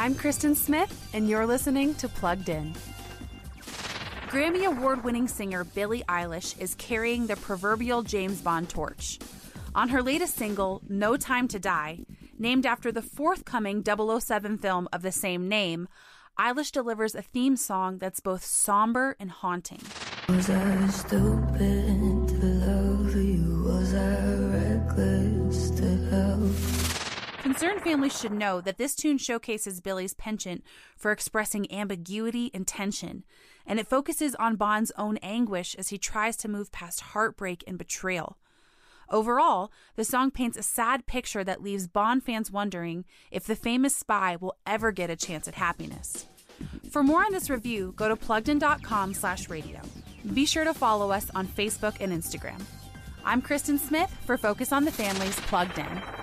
I'm Kristen Smith, and you're listening to Plugged In. Grammy Award winning singer Billie Eilish is carrying the proverbial James Bond torch. On her latest single, No Time to Die, named after the forthcoming 007 film of the same name, Eilish delivers a theme song that's both somber and haunting. Was I stupid to love Concerned families should know that this tune showcases Billie's penchant for expressing ambiguity and tension, and it focuses on Bond's own anguish as he tries to move past heartbreak and betrayal. Overall, the song paints a sad picture that leaves Bond fans wondering if the famous spy will ever get a chance at happiness. For more on this review, go to pluggedin.com slash radio. Be sure to follow us on Facebook and Instagram. I'm Kristen Smith for Focus on the Family's Plugged In.